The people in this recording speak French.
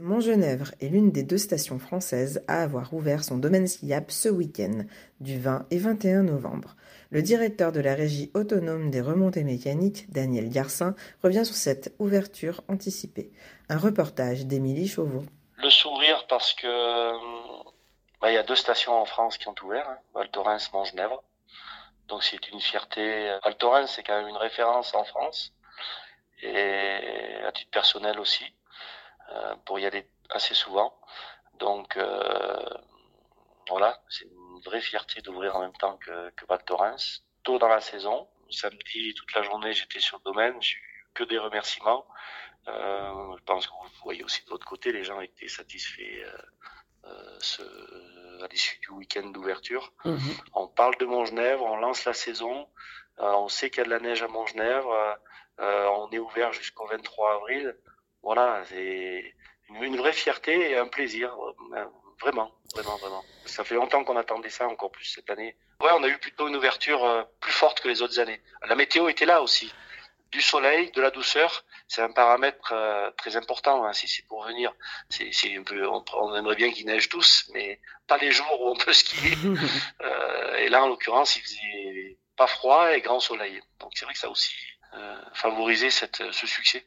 Montgenèvre est l'une des deux stations françaises à avoir ouvert son domaine skiable ce week-end, du 20 et 21 novembre. Le directeur de la régie autonome des remontées mécaniques, Daniel Garcin, revient sur cette ouverture anticipée. Un reportage d'Émilie Chauveau. Le sourire parce que bah, il y a deux stations en France qui ont ouvert, hein, Val Thorens, Montgenèvre. Donc c'est une fierté. Val Thorens, c'est quand même une référence en France et à titre personnel aussi. Euh, pour y aller assez souvent. Donc euh, voilà, c'est une vraie fierté d'ouvrir en même temps que, que Val Thorens. Tôt dans la saison, samedi toute la journée j'étais sur le domaine, j'ai eu que des remerciements. Euh, je pense que vous voyez aussi de votre côté, les gens étaient satisfaits euh, ce, à l'issue du week-end d'ouverture. Mhm. On parle de Montgenèvre, on lance la saison, euh, on sait qu'il y a de la neige à Montgenèvre, on est ouvert jusqu'au 23 avril voilà, c'est une vraie fierté et un plaisir, euh, vraiment, vraiment, vraiment. Ça fait longtemps qu'on attendait ça, encore plus cette année. Ouais, on a eu plutôt une ouverture euh, plus forte que les autres années. La météo était là aussi. Du soleil, de la douceur, c'est un paramètre euh, très important. Hein, si c'est pour venir, c'est un peu, on, on aimerait bien qu'il neige tous, mais pas les jours où on peut skier. euh, et là, en l'occurrence, il faisait pas froid et grand soleil. Donc c'est vrai que ça a aussi euh, favorisé cette, ce succès.